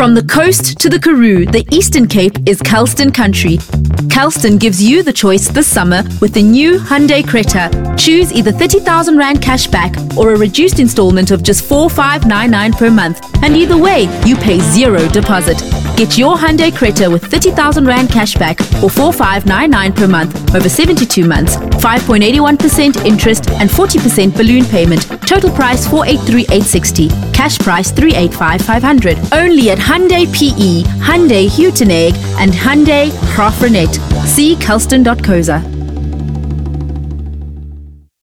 From the coast to the Karoo, the Eastern Cape is Kelston country. Kelston gives you the choice this summer with the new Hyundai Creta. Choose either 30,000 Rand cash back or a reduced installment of just 4599 per month. And either way, you pay zero deposit. Get your Hyundai Creta with 30,000 Rand cashback or 4599 per month over 72 months, 5.81% interest and 40% balloon payment. Total price 483,860. Cash price 385,500. Only at Hyundai PE, Hyundai Uitenhage and Hyundai Graaff-Reinet. See kelston.coza.